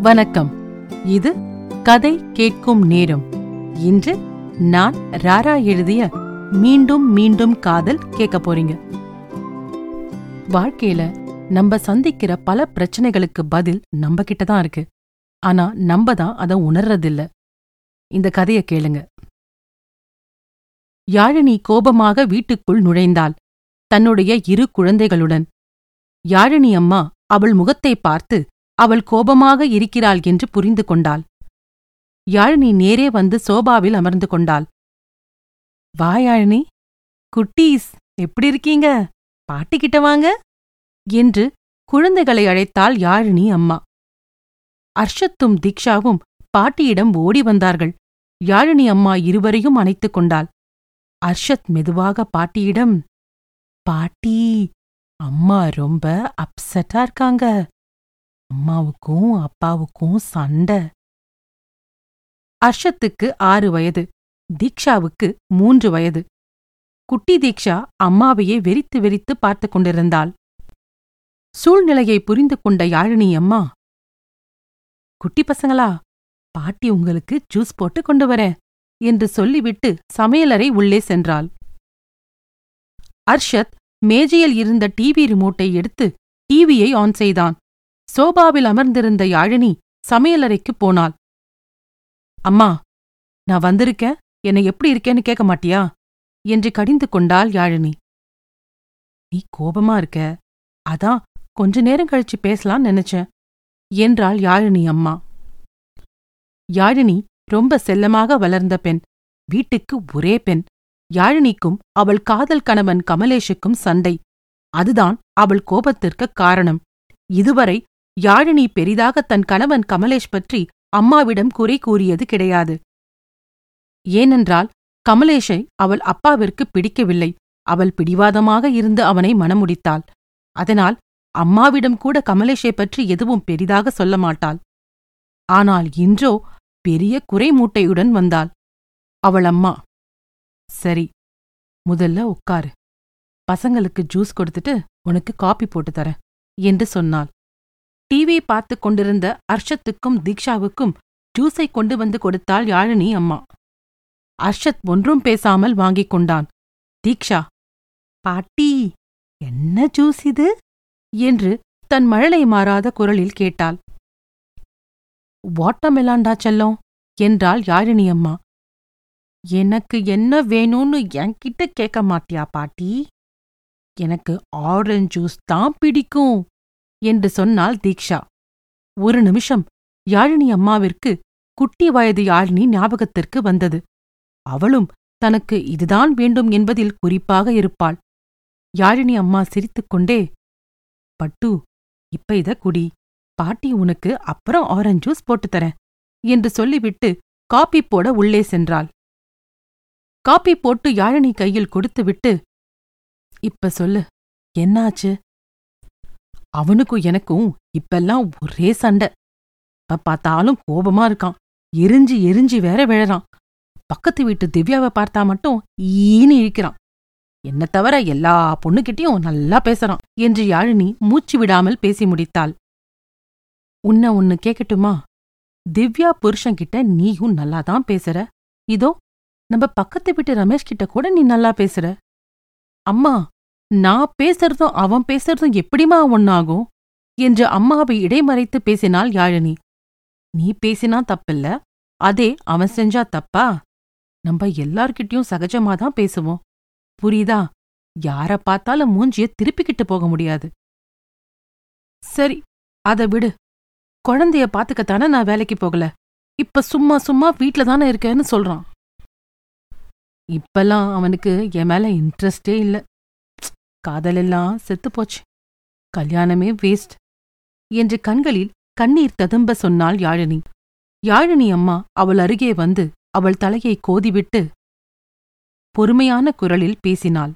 வணக்கம். இது கதை கேட்கும் நேரம். இன்று நான் ராரா எழுதிய மீண்டும் மீண்டும் காதல் கேட்க போறீங்க. வாழ்க்கையில நம்ம சந்திக்கிற பல பிரச்சனைகளுக்கு பதில் நம்ம கிட்ட தான் இருக்கு. ஆனா நம்ம தான் அதை உணர்றதில்ல. இந்த கதைய கேளுங்க. யாழினி கோபமாக வீட்டுக்குள் நுழைந்தாள். தன்னுடைய இரு குழந்தைகளுடன். யாழினி அம்மா அவள் முகத்தை பார்த்து அவள் கோபமாக இருக்கிறாள் என்று புரிந்து கொண்டாள். யாழினி நேரே வந்து சோபாவில் அமர்ந்து கொண்டாள். வா யாழினி. குட்டீஸ் எப்படி இருக்கீங்க? பாட்டிக்கிட்ட வாங்க. என்று குழந்தைகளை அழைத்தாள் யாழினி அம்மா. அர்ஷத்தும் தீக்ஷாவும் பாட்டியிடம் ஓடி வந்தார்கள். யாழினி அம்மா இருவரையும் அணைத்துக் கொண்டாள். அர்ஷத் மெதுவாக பாட்டியிடம் பாட்டி அம்மா ரொம்ப அப்செட்டா இருக்காங்க. அம்மாவுக்கும் அப்பாவுக்கும் சண்டை. அர்ஷத்துக்கு ஆறு வயது தீக்ஷாவுக்கு மூன்று வயது. குட்டி தீக்ஷா அம்மாவையே வெறித்து வெறித்து பார்த்து கொண்டிருந்தாள். சூழ்நிலையை புரிந்து கொண்ட யாழினி அம்மா குட்டி பசங்களா பாட்டி உங்களுக்கு ஜூஸ் போட்டு கொண்டு வரேன் என்று சொல்லிவிட்டு சமையலறை உள்ளே சென்றாள். அர்ஷத் மேஜையில் இருந்த டிவி ரிமோட்டை எடுத்து டிவியை ஆன் செய்தான். சோபாவில் அமர்ந்திருந்த யாழினி சமையலறைக்குப் போனாள். அம்மா நான் வந்திருக்கேன். என்னை எப்படி இருக்கேன்னு கேட்க மாட்டியா? என்று கடிந்து கொண்டாள் யாழினி. நீ கோபமா இருக்க. அதான் கொஞ்ச நேரம் கழிச்சு பேசலாம் நினைச்சேன் என்றாள் யாழினி அம்மா. யாழினி ரொம்ப செல்லமாக வளர்ந்த பெண் வீட்டுக்கு ஒரே பெண். யாழினிக்கும் அவள் காதல் கணவன் கமலேஷுக்கும் சண்டை. அதுதான் அவள் கோபத்திற்கு காரணம். இதுவரை யாழினி பெரிதாக தன் கணவன் கமலேஷ் பற்றி அம்மாவிடம் குறை கூறியது கிடையாது. ஏனென்றால் கமலேஷை அவள் அப்பாவிற்கு பிடிக்கவில்லை. அவள் பிடிவாதமாக இருந்து அவனை மணமுடித்தாள். அதனால் அம்மாவிடம் கூட கமலேஷை பற்றி எதுவும் பெரிதாக சொல்ல மாட்டாள். ஆனால் இன்றோ பெரிய குறைமூட்டையுடன் வந்தாள். அவள் அம்மா சரி முதல்ல உட்காரு. பசங்களுக்கு ஜூஸ் கொடுத்துட்டு உனக்கு காப்பி போட்டு தரேன் என்று சொன்னாள். டிவி பார்த்து கொண்டிருந்த அர்ஷத்துக்கும் தீக்ஷாவுக்கும் ஜூஸை கொண்டு வந்து கொடுத்தாள் யாழினி அம்மா. அர்ஷத் ஒன்றும் பேசாமல் வாங்கிக் கொண்டான். தீக்ஷா பாட்டி என்ன ஜூஸ் இது? என்று தன் மழலை மாறாத குரலில் கேட்டாள். வாட்டமெலாண்டா செல்லம் என்றாள் யாழினி அம்மா. எனக்கு என்ன வேணும்னு என்கிட்ட கேட்க மாட்டியா பாட்டி? எனக்கு ஆரஞ்சு ஜூஸ் தான் பிடிக்கும். என்று சொன்னாள் தீக்ஷா. ஒரு நிமிஷம் யாழினி அம்மாவிற்கு குட்டி வயது யாழினி ஞாபகத்திற்கு வந்தது. அவளும் தனக்கு இதுதான் வேண்டும் என்பதில் குறிப்பாக இருப்பாள். யாழினி அம்மா சிரித்துக்கொண்டே பட்டு இப்ப இத குடி. பாட்டி உனக்கு அப்புறம் ஆரஞ்ச் ஜூஸ் போட்டுத் தரேன் என்று சொல்லிவிட்டு காப்பி போட உள்ளே சென்றாள். காப்பி போட்டு யாழினி கையில் கொடுத்துவிட்டு இப்ப சொல்லு என்னாச்சு? அவனுக்கும் எனக்கும் இப்பெல்லாம் ஒரே சண்டை. எப்ப பார்த்தாலும் கோபமா இருக்கான். எரிஞ்சு எரிஞ்சு வேற விழறான். பக்கத்து வீட்டு திவ்யாவை பார்த்தா மட்டும் ஈன்னு இழிக்கிறான். என்ன தவிர எல்லா பொண்ணுகிட்டயும் நல்லா பேசுறான் என்று யாழினி மூச்சு விடாமல் பேசி முடித்தாள். உன்ன ஒன்னு கேக்கட்டுமா? திவ்யா புருஷன்கிட்ட நீயும் நல்லா தான் பேசுற. இதோ நம்ம பக்கத்து வீட்டு ரமேஷ் கிட்ட கூட நீ நல்லா பேசுற. அம்மா நான் பேசுறதும் அவன் பேசுறதும் எப்படிமா ஒன்னாகும் என்று அம்மாவை இடைமறைத்து பேசினாள் யாழினி. நீ பேசினா தப்பில்ல. அதே அவன் செஞ்சா தப்பா? நம்ம எல்லார்கிட்டயும் சகஜமாதான் பேசுவோம். புரியுதா? யார பார்த்தாலும் மூஞ்சிய திருப்பிக்கிட்டு போக முடியாது. சரி அத விடு. குழந்தைய பாத்துக்கத்தானே நான் வேலைக்கு போகல. இப்ப சும்மா சும்மா வீட்ல தானே இருக்கேன்னு சொல்றான். இப்பெல்லாம் அவனுக்கு என் மேல இன்ட்ரெஸ்டே இல்ல. காதலெல்லாம் செத்துப்போச்சு. கல்யாணமே வேஸ்ட் என்று கண்களில் கண்ணீர் ததும்ப சொன்னாள் யாழினி. யாழினி அம்மா அவள் அருகே வந்து அவள் தலையை கோதிவிட்டு பொறுமையான குரலில் பேசினாள்.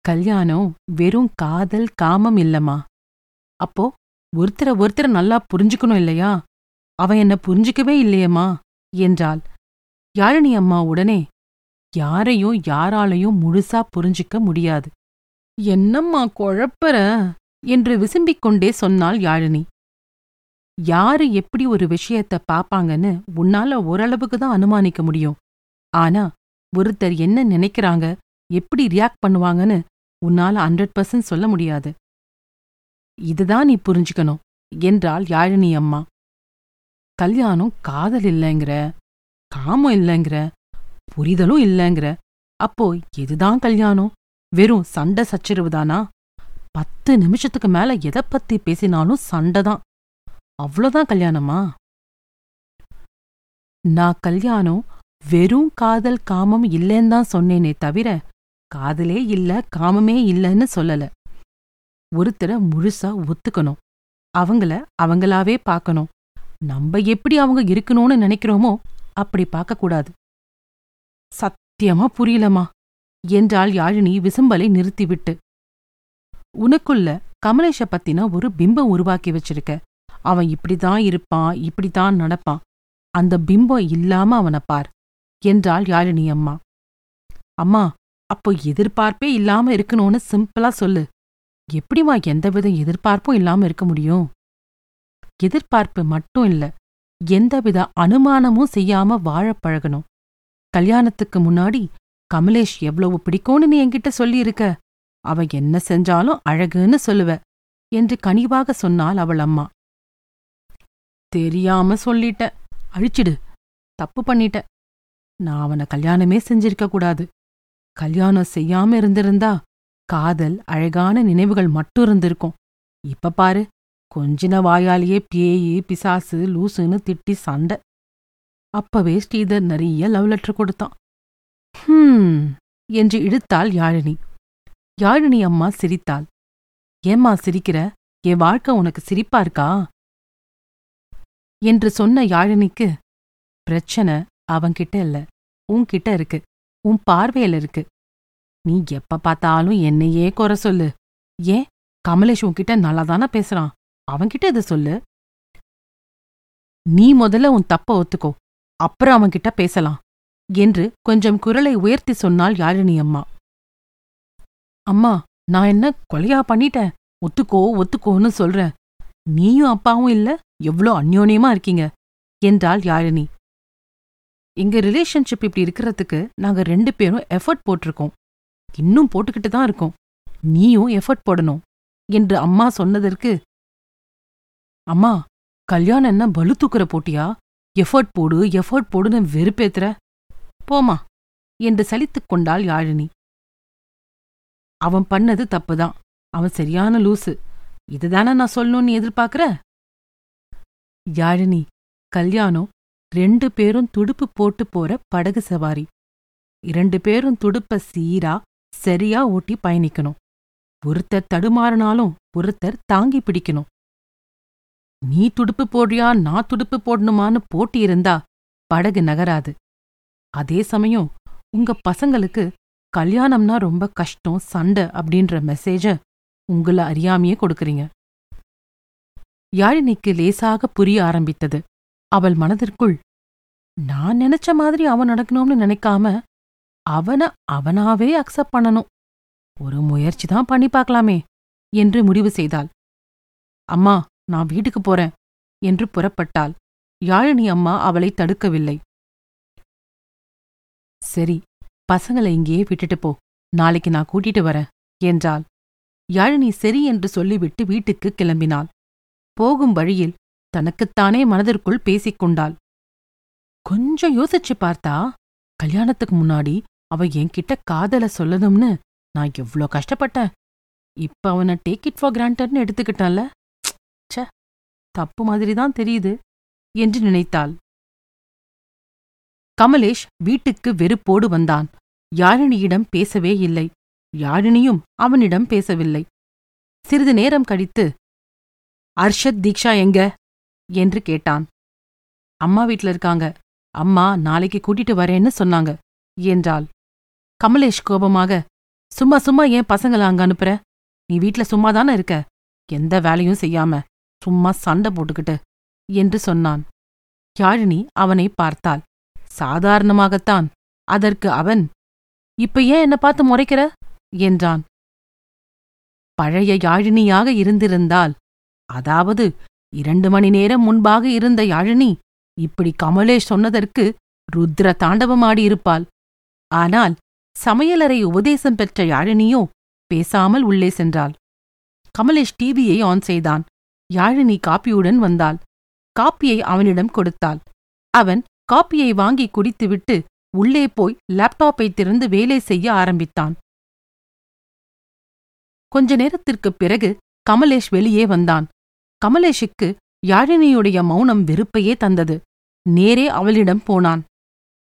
கல்யாணம் வெறும் காதல் காமம் இல்லம்மா. அப்போ ஒருத்தர ஒருத்தர நல்லா புரிஞ்சுக்கணும் இல்லையா? அவன் என்ன புரிஞ்சுக்கவே இல்லையம்மா? என்றாள். யாழினி அம்மா உடனே யாரையும் யாராலையும் முழுசா புரிஞ்சிக்க முடியாது. என்னம்மா குழப்பற? என்று விசும்பிக் கொண்டே சொன்னாள் யாழினி. யாரு எப்படி ஒரு விஷயத்த பாப்பாங்கன்னு உன்னால ஓரளவுக்கு தான் அனுமானிக்க முடியும். ஆனா ஒருத்தர் என்ன நினைக்கிறாங்க எப்படி ரியாக்ட் பண்ணுவாங்கன்னு உன்னால ஹண்ட்ரட் பர்சன்ட் சொல்ல முடியாது. இதுதான் நீ புரிஞ்சுக்கணும் என்றாள் யாழினி அம்மா. கல்யாணம் காதல் இல்லைங்கிற காமம் இல்லைங்கிற புரிதலும் இல்லைங்கிற அப்போ எதுதான் கல்யாணம்? வெறும் சண்டை சச்சரவு தானா? பத்து நிமிஷத்துக்கு மேல எதை பத்தி பேசினாலும் சண்டை தான். அவ்வளோதான் கல்யாணமா? நான் கல்யாணம் வெறும் காதல் காமம் இல்லைன்னு தான் சொன்னேனே தவிர காதலே இல்ல காமமே இல்லைன்னு சொல்லல. ஒருத்தரை முழுசா ஒத்துக்கணும். அவங்கள அவங்களாவே பார்க்கணும். நம்ம எப்படி அவங்க இருக்கணும்னு நினைக்கிறோமோ அப்படி பார்க்கக்கூடாது. சத்தியமா புரியலமா என்றாள் யாழினி விசும்பலை நிறுத்திவிட்டு. உனக்குள்ள கமலேஷ பத்தின ஒரு பிம்பம் உருவாக்கி வச்சிருக்க. அவன் இப்படிதான் இருப்பான் இப்படித்தான் நடப்பான். அந்த பிம்பம் இல்லாம அவனை பார் என்றாள் யாழினி அம்மா. அம்மா அப்போ எதிர்பார்ப்பே இல்லாம இருக்கணும்னு சிம்பிளா சொல்லு. எப்படிமா எந்தவித எதிர்பார்ப்பும் இல்லாம இருக்க முடியும்? எதிர்பார்ப்பு மட்டும் இல்ல. எந்தவித அனுமானமும் செய்யாம வாழப் பழகணும். கல்யாணத்துக்கு முன்னாடி கமலேஷ் எவ்வளவு பிடிக்கும்னு நீ என்கிட்ட சொல்லியிருக்க. அவ என்ன செஞ்சாலும் அழகுன்னு சொல்லுவ என்று கனிவாக சொன்னாள் அவள் அம்மா. தெரியாம சொல்லிட்ட. அழிச்சிடு. தப்பு பண்ணிட்ட. நான் அவனை கல்யாணமே செஞ்சிருக்க கூடாது. கல்யாணம் செய்யாம இருந்திருந்தா காதல் அழகான நினைவுகள் மட்டும் இருந்திருக்கும். இப்ப பாரு கொஞ்சின வாயாலேயே பேயி பிசாசு லூசுன்னு திட்டி சண்டை. அப்பவே ஸ்ரீதர் நிறைய லவ் லெட்டர் கொடுத்தான். ஹம் என்று இழுத்தாள் யாழினி. யாழினி அம்மா சிரித்தாள். ஏம்மா சிரிக்கிற? என் வாழ்க்கை உனக்கு சிரிப்பா இருக்கா? என்று சொன்ன யாழினிக்கு பிரச்சனை அவன்கிட்ட இல்ல. உன்கிட்ட இருக்கு. உன் பார்வையில இருக்கு. நீ எப்ப பார்த்தாலும் என்னையே குறை சொல்லு. ஏன்? கமலேஷ் உன்கிட்ட நல்லாதானே பேசுறான். அவன்கிட்ட இதை சொல்லு. நீ முதல்ல உன் தப்ப ஒத்துக்கோ. அப்புறம் அவன்கிட்ட பேசலாம். என்று கொஞ்சம் குரலை உயர்த்தி சொன்னாள் யாழினி அம்மா. அம்மா நான் என்ன கொலையா பண்ணிட்டேன்? ஒத்துக்கோ ஒத்துக்கோன்னு சொல்றேன் நீயும் அப்பாவும் இல்ல? எவ்ளோ அந்யோன்யமா இருக்கீங்க? என்றாள் யாழினி. எங்க ரிலேஷன்ஷிப் இப்படி இருக்கிறதுக்கு நாங்க ரெண்டு பேரும் எஃபர்ட் போட்டிருக்கோம். இன்னும் போட்டுக்கிட்டு தான் இருக்கோம். நீயும் எஃபர்ட் போடணும். என்று அம்மா சொன்னதற்கு அம்மா கல்யாணம் என்ன பலு தூக்குற போட்டியா? எஃபர்ட் போடு எஃபர்ட் போடுன்னு வெறுப்பேத்துற. போமா என்று சலித்துக் கொண்டாள் யாழினி. அவன் பண்ணது தப்புதான். அவன் சரியான லூசு. இதுதானே நான் சொல்லணும்னு எதிர்பார்க்கிற? யாழினி கல்யாணம் ரெண்டு பேரும் துடுப்பு போட்டு போற படகு சவாரி. இரண்டு பேரும் துடுப்ப சீரா சரியா ஓட்டி பயணிக்கணும். ஒருத்தர் தடுமாறினாலும் ஒருத்தர் தாங்கி பிடிக்கணும். நீ துடுப்பு போடுறியா நான் துடுப்பு போடணுமான்னு போட்டி இருந்தா படகு நகராது. அதே சமயம் உங்க பசங்களுக்கு கல்யாணம்னா ரொம்ப கஷ்டம் சண்டை அப்படின்ற மெசேஜ உங்கள அறியாமையே கொடுக்கறீங்க. யாழினிக்கு லேசாக புரிய ஆரம்பித்தது. அவள் மனதிற்குள் நான் நினைச்ச மாதிரி அவன் நடக்கணும்னு நினைக்காம அவன அவனாவே அக்செப்ட் பண்ணணும். ஒரு முயற்சி தான் பண்ணி பார்க்கலாமே என்று முடிவு செய்தாள். அம்மா நான் வீட்டுக்கு போறேன் என்று புறப்பட்டாள். யாழினி அம்மா அவளை தடுக்கவில்லை. சரி பசங்களை இங்கேயே விட்டுட்டு போ. நாளைக்கு நான் கூட்டிட்டு வரேன் என்றாள். யாழினி சரி என்று சொல்லிவிட்டு வீட்டுக்கு கிளம்பினாள். போகும் வழியில் தனக்குத்தானே மனதிற்குள் பேசிக் கொண்டாள். கொஞ்சம் யோசிச்சு பார்த்தா கல்யாணத்துக்கு முன்னாடி அவ என்கிட்ட காதல சொல்லணும்னு நான் எவ்ளோ கஷ்டப்பட்டேன். இப்ப அவனை டேக் இட் ஃபார் கிராண்டட்னு எடுத்துக்கிட்டான்ல. ச்ச தப்பு மாதிரி தான் தெரியுது என்று நினைத்தாள். கமலேஷ் வீட்டுக்கு வெறுப்போடு வந்தான். யாழினியிடம் பேசவே இல்லை. யாழினியும் அவனிடம் பேசவில்லை. சிறிது நேரம் கழித்து அர்ஷத் தீக்ஷா எங்க? என்று கேட்டான். அம்மா வீட்ல இருக்காங்க. அம்மா நாளைக்கு கூட்டிட்டு வரேன்னு சொன்னாங்க என்றாள். கமலேஷ் கோபமாக சும்மா சும்மா ஏன் பசங்கள அங்க அனுப்புற? நீ வீட்ல சும்மா தானே இருக்க? எந்த வேலையும் செய்யாம சும்மா சண்டை போட்டுக்கிட்டு என்று சொன்னான். யாழினி அவனை பார்த்தாள். சாதாரணமாகத்தான். அதற்கு அவன் இப்ப ஏன் என்ன பார்த்து முறைக்கிற? என்றான். பழைய யாழினியாக இருந்திருந்தால் அதாவது இரண்டு மணி நேரம் முன்பாக இருந்த யாழினி இப்படி கமலேஷ் சொன்னதற்கு ருத்ர தாண்டவமாடியிருப்பாள் ஆனால் சமையலறை உபதேசம் பெற்ற யாழினியோ பேசாமல் உள்ளே சென்றாள். கமலேஷ் டிவியை ஆன் செய்தான். யாழினி காப்பியுடன் வந்தாள். காப்பியை அவனிடம் கொடுத்தாள். அவன் காப்பியை வாங்கி குடித்துவிட்டு உள்ளே போய் லேப்டாப்பை திறந்து வேலை செய்ய ஆரம்பித்தான். கொஞ்ச நேரத்திற்குப் பிறகு கமலேஷ் வெளியே வந்தான். கமலேஷுக்கு யாழினியுடைய மௌனம் வெறுப்பையே தந்தது. நேரே அவளிடம் போனான்.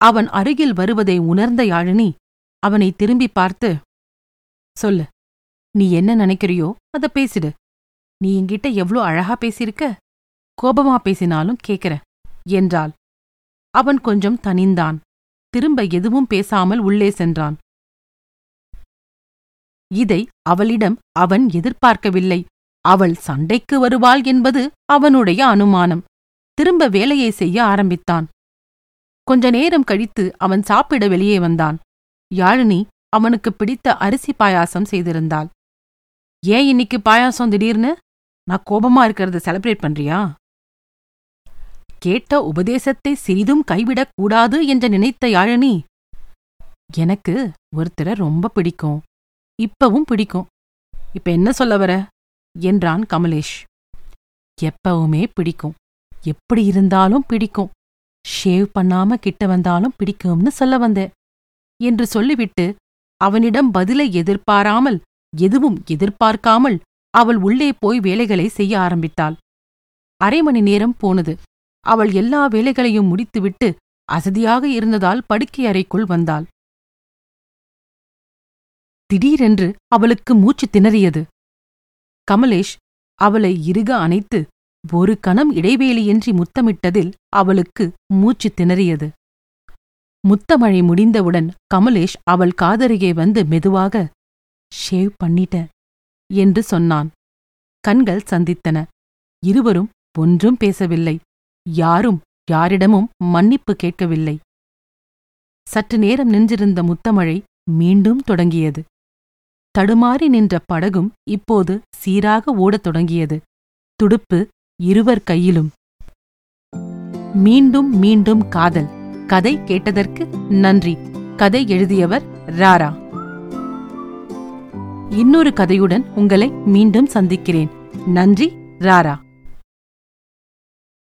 அவன் அருகில் வருவதை உணர்ந்த யாழினி அவனை திரும்பி பார்த்து சொல்லு நீ என்ன நினைக்கிறியோ அத பேசிடு. நீ என்கிட்ட எவ்ளோ அழகா பேசியிருக்க? கோபமா பேசினாலும் கேக்குற என்றாள். அவன் கொஞ்சம் தனிந்தான் திரும்ப எதுவும் பேசாமல் உள்ளே சென்றான். இதை அவளிடம் அவன் எதிர்பார்க்கவில்லை. அவள் சண்டைக்கு வருவாள் என்பது அவனுடைய அனுமானம். திரும்ப வேலையை செய்ய ஆரம்பித்தான். கொஞ்ச நேரம் கழித்து அவன் சாப்பிட வெளியே வந்தான். யாழினி அவனுக்கு பிடித்த அரிசி பாயாசம் செய்திருந்தாள். ஏன் இன்னைக்கு பாயாசம் திடீர்னு? நான் கோபமா இருக்கிறத செலிப்ரேட் பண்றியா? கேட்ட உபதேசத்தை சிறிதும் கைவிடக் கூடாது என்று நினைத்த யாழினி எனக்கு ஒருத்தரை ரொம்ப பிடிக்கும். இப்பவும் பிடிக்கும். இப்ப என்ன சொல்ல வர? என்றான் கமலேஷ். எப்பவுமே பிடிக்கும். எப்படி இருந்தாலும் பிடிக்கும். ஷேவ் பண்ணாம கிட்ட வந்தாலும் பிடிக்கும்னு சொல்ல வந்தேன். என்று சொல்லிவிட்டு அவனிடம் பதிலை எதிர்பாராமல் எதுவும் எதிர்பார்க்காமல் அவள் உள்ளே போய் வேலைகளை செய்ய ஆரம்பித்தாள். அரை மணி நேரம் போனது. அவள் எல்லா வேலைகளையும் முடித்துவிட்டு அசதியாக இருந்ததால் படுக்கை அறைக்குள் வந்தாள். திடீரென்று அவளுக்கு மூச்சு திணறியது. கமலேஷ் அவளை இறுக அணைத்து ஒரு கணம் இடைவேளியின்றி முத்தமிட்டதில் அவளுக்கு மூச்சு திணறியது. முத்தமழை முடிந்தவுடன் கமலேஷ் அவள் காதருகே வந்து மெதுவாக ஷேவ் பண்ணிட்ட என்று சொன்னான். கண்கள் சந்தித்தன. இருவரும் ஒன்றும் பேசவில்லை. யாரும் யாரிடமும் மன்னிப்பு கேட்கவில்லை. சற்று நேரம் நின்றிருந்த முத்தமழை மீண்டும் தொடங்கியது. தடுமாறி நின்ற படகும் இப்போது சீராக ஓடத் தொடங்கியது. துடுப்பு இருவர் கையிலும். மீண்டும் மீண்டும் காதல். கதை கேட்டதற்கு நன்றி. கதை எழுதியவர் ராரா. இன்னொரு கதையுடன் உங்களை மீண்டும் சந்திக்கிறேன். நன்றி ராரா.